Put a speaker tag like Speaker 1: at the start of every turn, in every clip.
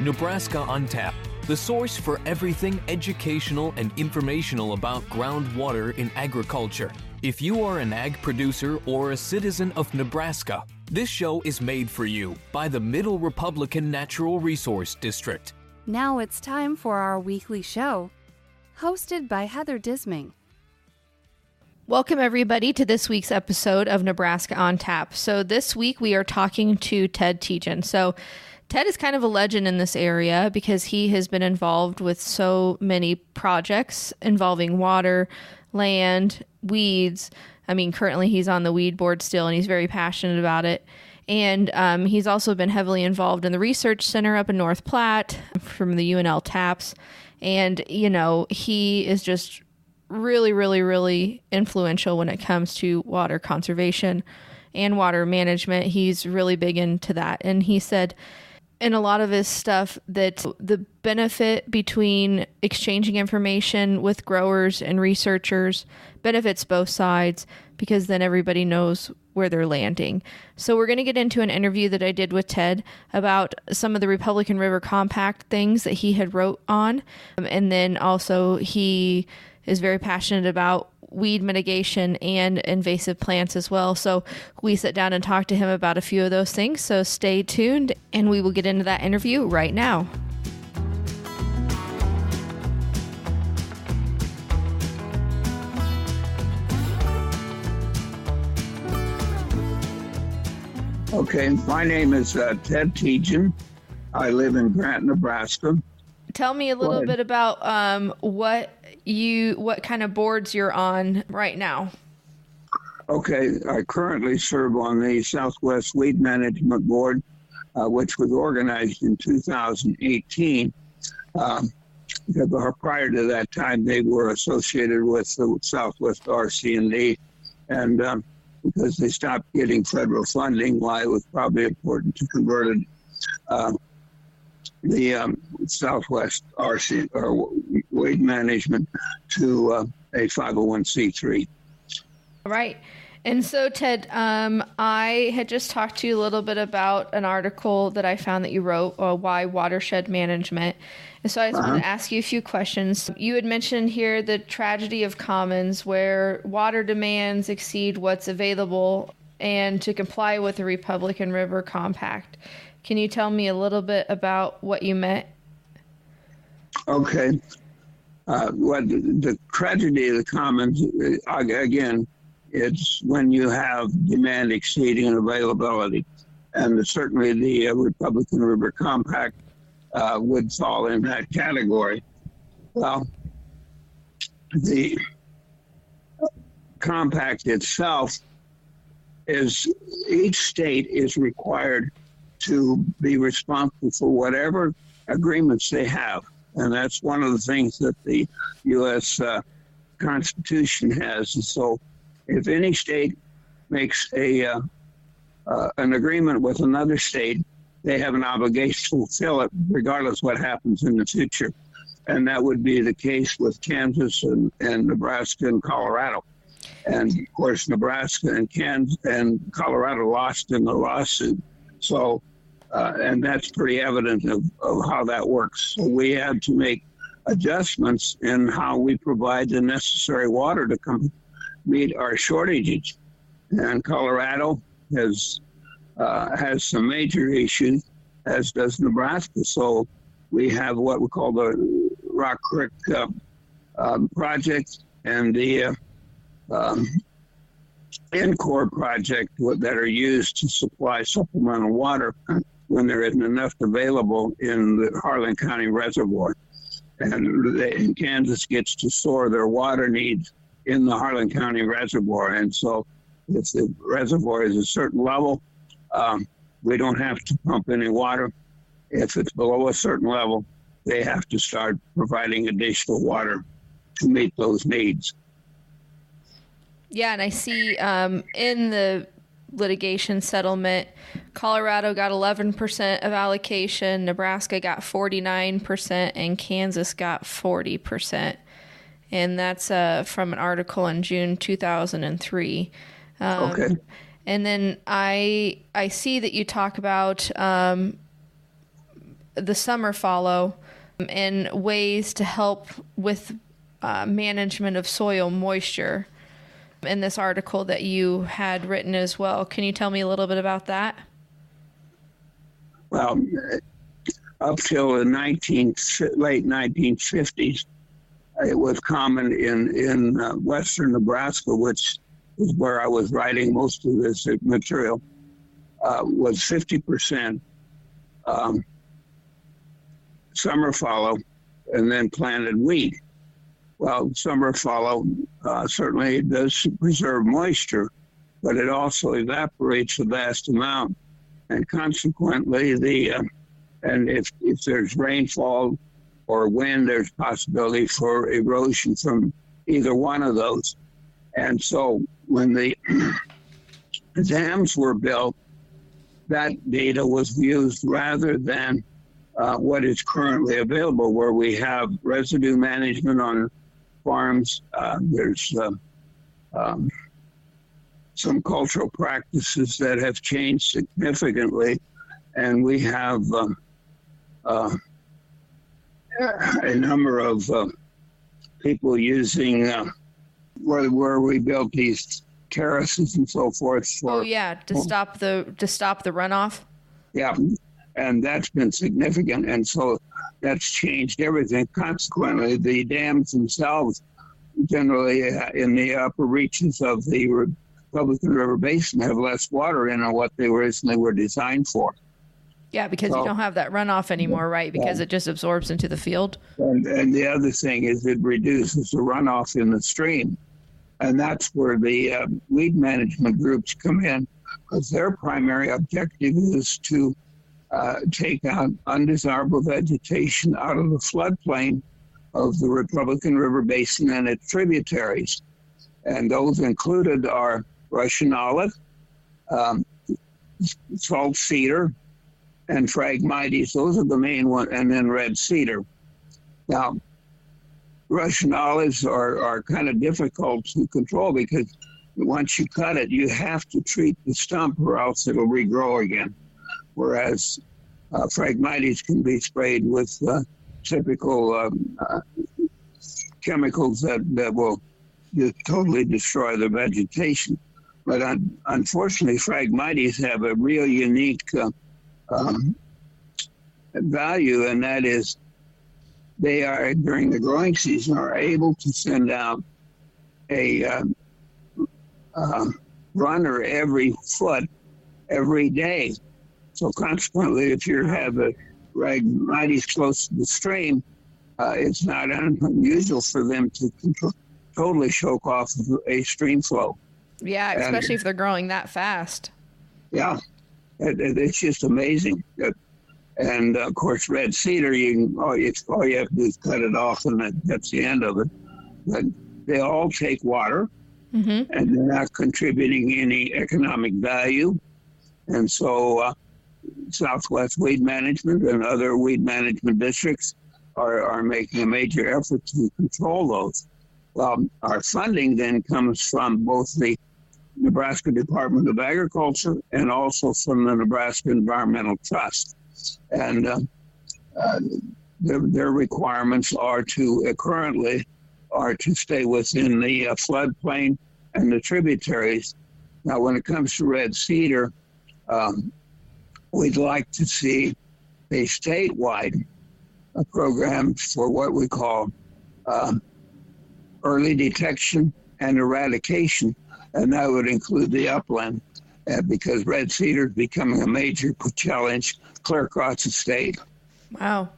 Speaker 1: Nebraska on Tap, the source for everything educational and informational about groundwater in agriculture. If you are an ag producer or a citizen of Nebraska, this show is made for you by the Middle Republican Natural Resource District.
Speaker 2: Now it's time for our weekly show, hosted by Heather Disming.
Speaker 3: Welcome, everybody, to this week's episode of Nebraska on Tap. So, this week we are talking to Ted Tietjen. So, Ted is kind of a legend in this area because he has been involved with so many projects involving water, land, weeds. I mean, currently he's on the weed board still and he's very passionate about it. And um, he's also been heavily involved in the research center up in North Platte from the UNL TAPS. And, you know, he is just really, really, really influential when it comes to water conservation and water management. He's really big into that. And he said in a lot of his stuff that the benefit between exchanging information with growers and researchers benefits both sides because then everybody knows where they're landing. So we're going to get into an interview that I did with Ted about some of the Republican River Compact things that he had wrote on um, and then also he is very passionate about weed mitigation and invasive plants as well. So we sit down and talk to him about a few of those things. So stay tuned and we will get into that interview right now.
Speaker 4: Okay, my name is uh, Ted Tietjen. I live in Grant, Nebraska.
Speaker 3: Tell me a little bit about um, what you what kind of boards you're on right now.
Speaker 4: Okay, I currently serve on the Southwest Weed Management Board, uh, which was organized in 2018. Um, prior to that time, they were associated with the Southwest RC&D, and um, because they stopped getting federal funding, why it was probably important to convert it. Uh, the um, Southwest RC or Weed Management to uh, a 501c3.
Speaker 3: All right. And so, Ted, um, I had just talked to you a little bit about an article that I found that you wrote, uh, Why Watershed Management. And so I just uh-huh. wanted to ask you a few questions. You had mentioned here the tragedy of commons where water demands exceed what's available and to comply with the Republican River Compact. Can you tell me a little bit about what you meant?
Speaker 4: Okay. Uh, what the tragedy of the commons uh, again, it's when you have demand exceeding availability, and certainly the uh, Republican River Compact uh, would fall in that category. Well, the compact itself is each state is required to be responsible for whatever agreements they have. And that's one of the things that the U.S. Uh, Constitution has. And so if any state makes a uh, uh, an agreement with another state, they have an obligation to fulfill it, regardless what happens in the future. And that would be the case with Kansas and, and Nebraska and Colorado. And of course, Nebraska and Kansas and Colorado lost in the lawsuit. So uh, and that's pretty evident of, of how that works. So we had to make adjustments in how we provide the necessary water to come meet our shortages. And Colorado has uh, has some major issues, as does Nebraska. So we have what we call the Rock Creek uh, um, project and the uh, um, project that are used to supply supplemental water when there isn't enough available in the Harlan County Reservoir. And, they, Kansas gets to store their water needs in the Harlan County Reservoir. And so if the reservoir is a certain level, um, we don't have to pump any water. If it's below a certain level, they have to start providing additional water to meet those needs.
Speaker 3: Yeah, and I see um, in the litigation settlement. Colorado got 11% of allocation, Nebraska got 49%, and Kansas got 40%. And that's uh, from an article in June 2003. Um, okay. And then I I see that you talk about um, the summer fallow and ways to help with uh, management of soil moisture in this article that you had written as well. Can you tell me a little bit about that?
Speaker 4: Well, up till the 19, late 1950s, it was common in in uh, western Nebraska, which is where I was writing most of this material, uh, was 50% um, summer fallow and then planted wheat. Well, summer fallow uh, certainly does preserve moisture, but it also evaporates a vast amount, and consequently, the uh, and if if there's rainfall or wind, there's possibility for erosion from either one of those. And so when the dams were built, that data was used rather than uh, what is currently available, where we have residue management on farms. Uh, there's uh, um, some cultural practices that have changed significantly, and we have um, uh, a number of uh, people using uh, where where we built these terraces and so forth. For,
Speaker 3: oh yeah, to stop the to stop the runoff.
Speaker 4: Yeah, and that's been significant, and so that's changed everything. Consequently, the dams themselves, generally uh, in the upper reaches of the Republican River Basin, have less water in than what they originally were designed for.
Speaker 3: Yeah, because so, you don't have that runoff anymore, right? Because it just absorbs into the field.
Speaker 4: And, and, the other thing is it reduces the runoff in the stream. And that's where the uh, weed management groups come in because their primary objective is to uh, take out undesirable vegetation out of the floodplain of the Republican River Basin and its tributaries. And those included are Russian olive, um, salt cedar, and Phragmites. Those are the main ones, and then red cedar. Now, Russian olives are, are kind of difficult to control because once you cut it, you have to treat the stump or else it'll regrow again. Whereas uh, Phragmites can be sprayed with uh, typical um, uh, chemicals that, that will totally destroy the vegetation. But un- unfortunately, Phragmites have a real unique uh, um, value, and that is they are during the growing season are able to send out a uh, uh, runner every foot every day. So consequently, if you have a rag mighty close to the stream, uh, it's not unusual for them to control, totally choke off a stream flow.
Speaker 3: Yeah, especially and, if they're growing that fast.
Speaker 4: Yeah, it's just amazing. And uh, of course, red cedar, you can, all, you, all you have to do is cut it off, and that, that's the end of it. But they all take water, mm-hmm. and they're not contributing any economic value. And so, uh, Southwest Weed Management and other weed management districts are, are making a major effort to control those. Well, our funding then comes from both the Nebraska Department of Agriculture and also from the Nebraska Environmental Trust. And uh, uh, their, their, requirements are to uh, currently are to stay within the uh, floodplain and the tributaries. Now, when it comes to red cedar, um, we'd like to see a statewide program for what we call um, early detection and eradication and that would include the upland uh, because red cedar is becoming a major challenge clear across the state.
Speaker 3: Wow.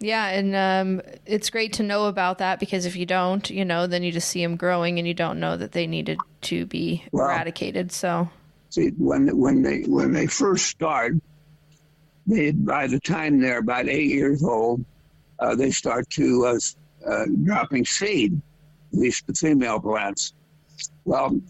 Speaker 3: Yeah, and um, it's great to know about that because if you don't, you know, then you just see them growing and you don't know that they needed to be well, eradicated. So,
Speaker 4: when when they when they first start, they by the time they're about eight years old, uh, they start to uh, uh, dropping seed, at least the female plants. Well,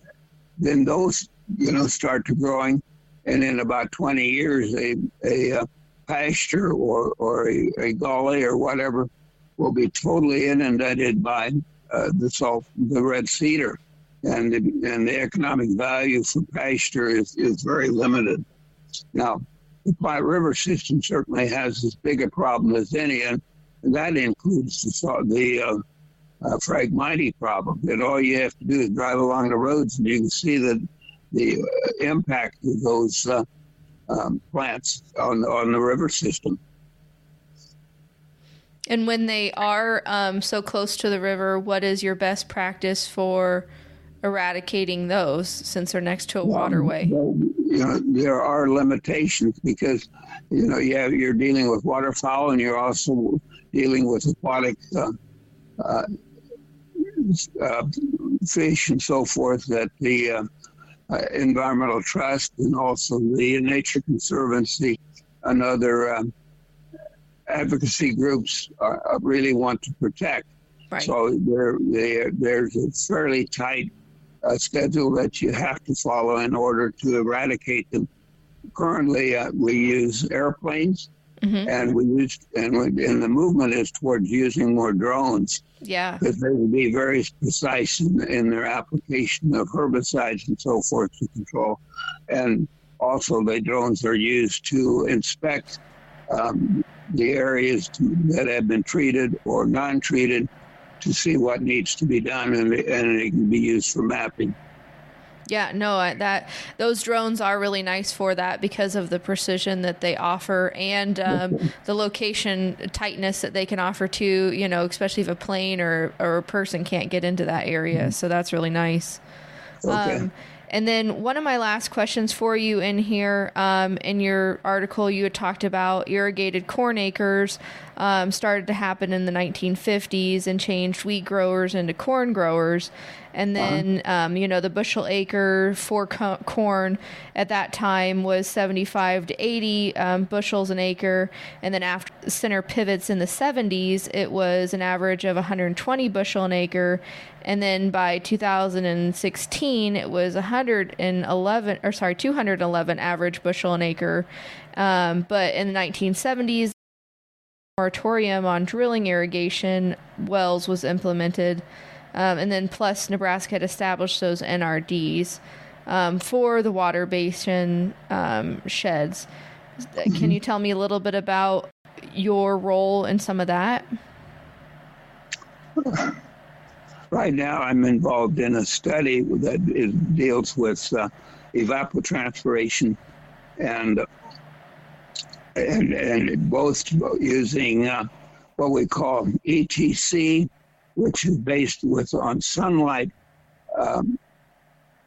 Speaker 4: then those, you know, start to growing. And in about 20 years, a, a, a pasture or, or a, a, gully or whatever will be totally inundated by uh, the salt, the red cedar. And the, and the economic value for pasture is, is very limited. Now, the Platte River system certainly has as big a problem as any, and that includes the, the uh, uh, problem. That all you have to do is drive along the roads, and you can see that the uh, impact of those uh, um, plants on on the river system.
Speaker 3: And when they are um, so close to the river, what is your best practice for eradicating those since they're next to a waterway?
Speaker 4: Well, you know, there are limitations because you know you have, you're dealing with waterfowl and you're also dealing with aquatic uh, uh, uh, fish and so forth that the uh, uh, Environmental Trust and also the Nature Conservancy and other um, advocacy groups are, really want to protect. Right. So there, there, there's a fairly tight uh, schedule that you have to follow in order to eradicate them. Currently, uh, we use airplanes, mm-hmm. and we use and, we, and the movement is towards using more drones.
Speaker 3: Yeah,
Speaker 4: because they will be very precise in, in their application of herbicides and so forth to control, and also the drones are used to inspect um, the areas to, that have been treated or non-treated to see what needs to be done, and, and it can be used for mapping.
Speaker 3: Yeah, no, that those drones are really nice for that because of the precision that they offer and um, the location tightness that they can offer to you know, especially if a plane or or a person can't get into that area. So that's really nice. Okay. Um, and then one of my last questions for you in here, um, in your article, you had talked about irrigated corn acres um, started to happen in the 1950s and changed wheat growers into corn growers. And then, um, you know, the bushel acre for co- corn at that time was 75 to 80 um, bushels an acre. And then after center pivots in the 70s, it was an average of 120 bushel an acre. And then by 2016, it was 111, or sorry, 211 average bushel an acre. Um, but in the 1970s, moratorium on drilling irrigation wells was implemented. Um, and then plus Nebraska had established those NRDs um, for the water basin um, sheds. Mm-hmm. Can you tell me a little bit about your role in some of that?
Speaker 4: Right now, I'm involved in a study that is, deals with uh, evapotranspiration and and, and both using uh, what we call ETC, which is based with on sunlight um,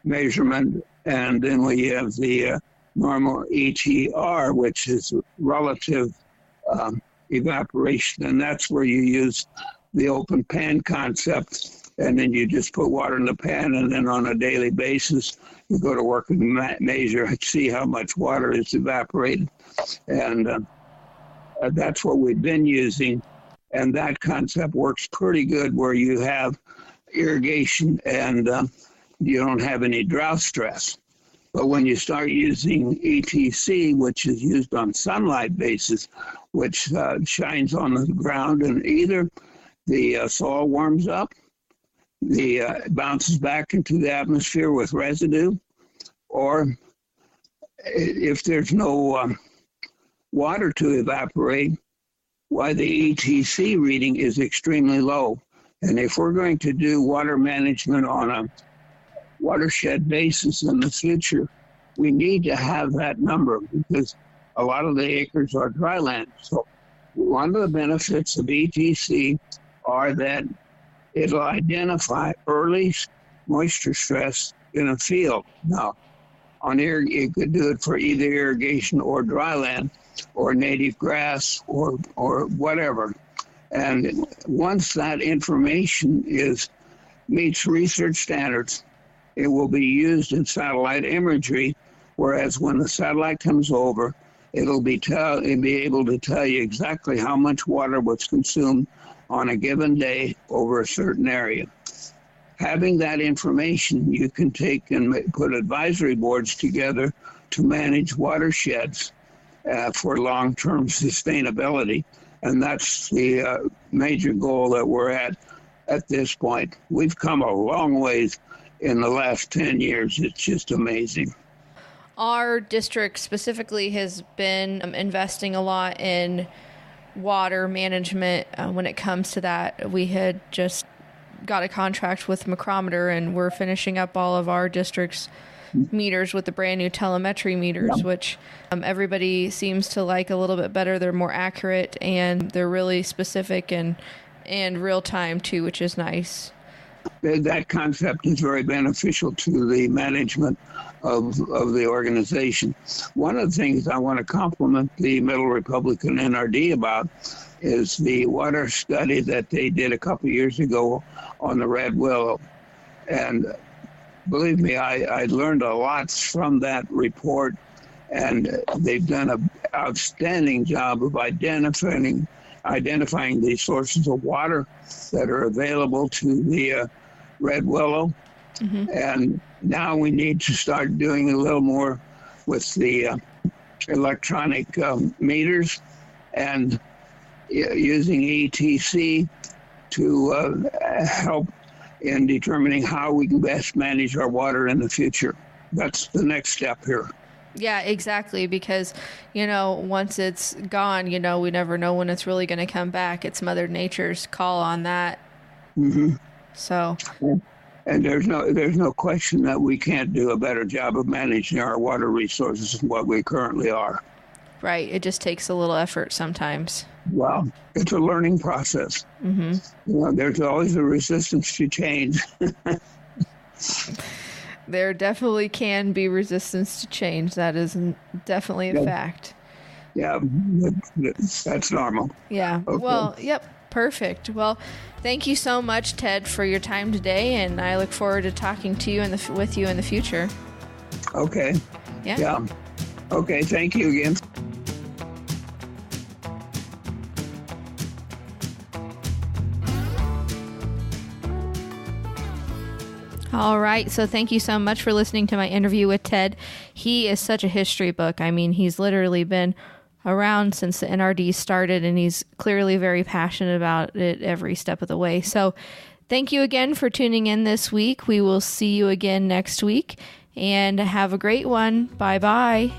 Speaker 4: measurement, and then we have the uh, normal ETR, which is relative um, evaporation, and that's where you use the open pan concept, and then you just put water in the pan, and then on a daily basis you go to work and ma- measure, see how much water is evaporated, and uh, that's what we've been using and that concept works pretty good where you have irrigation and uh, you don't have any drought stress. But when you start using ETC, which is used on sunlight basis, which uh, shines on the ground, and either the uh, soil warms up, the uh, bounces back into the atmosphere with residue, or if there's no um, water to evaporate, why the ETC reading is extremely low. And if we're going to do water management on a watershed basis in the future, we need to have that number because a lot of the acres are dry land. So one of the benefits of ETC are that it'll identify early moisture stress in a field. Now, on air, you could do it for either irrigation or dry land or native grass or or whatever. And once that information is meets research standards, it will be used in satellite imagery. Whereas when the satellite comes over, it'll be tell it'll be able to tell you exactly how much water was consumed on a given day over a certain area. Having that information, you can take and put advisory boards together to manage watersheds uh, for long term sustainability. And that's the uh, major goal that we're at at this point. We've come a long ways in the last 10 years. It's just amazing.
Speaker 3: our district specifically has been um, investing a lot in water management uh, when it comes to that. We had just got a contract with McCrometer and we're finishing up all of our district's meters with the brand new telemetry meters, which um, everybody seems to like a little bit better. They're more accurate and they're really specific and and real time too, which is nice.
Speaker 4: That concept is very beneficial to the management of, of the organization. One of the things I want to compliment the Middle Republican NRD about is the water study that they did a couple years ago on the Red Willow. And believe me, I, I learned a lot from that report, and they've done an outstanding job of identifying identifying the sources of water that are available to the uh, red willow. Mm-hmm. And now we need to start doing a little more with the uh, electronic um, meters and uh, using ETC to uh, help in determining how we can best manage our water in the future. That's the next step here.
Speaker 3: Yeah, exactly. Because, you know, once it's gone, you know, we never know when it's really going to come back. It's Mother Nature's call on that.
Speaker 4: Mm-hmm.
Speaker 3: So.
Speaker 4: And there's no there's no question that we can't do a better job of managing our water resources than what we currently are.
Speaker 3: Right. It just takes a little effort sometimes.
Speaker 4: Well, it's a learning process.
Speaker 3: Mm-hmm.
Speaker 4: You know, there's always a resistance to change.
Speaker 3: there definitely can be resistance to change. That is definitely a
Speaker 4: yeah.
Speaker 3: fact.
Speaker 4: Yeah, that's normal.
Speaker 3: Yeah. Okay. Well, yep. Perfect. Well, thank you so much, Ted, for your time today, and I look forward to talking to you in the with you in the future.
Speaker 4: Okay.
Speaker 3: Yeah.
Speaker 4: Yeah. Okay. Thank you again.
Speaker 3: All right. So thank you so much for listening to my interview with Ted. He is such a history book. I mean, he's literally been around since the NRD started, and he's clearly very passionate about it every step of the way. So thank you again for tuning in this week. We will see you again next week, and have a great one. Bye bye.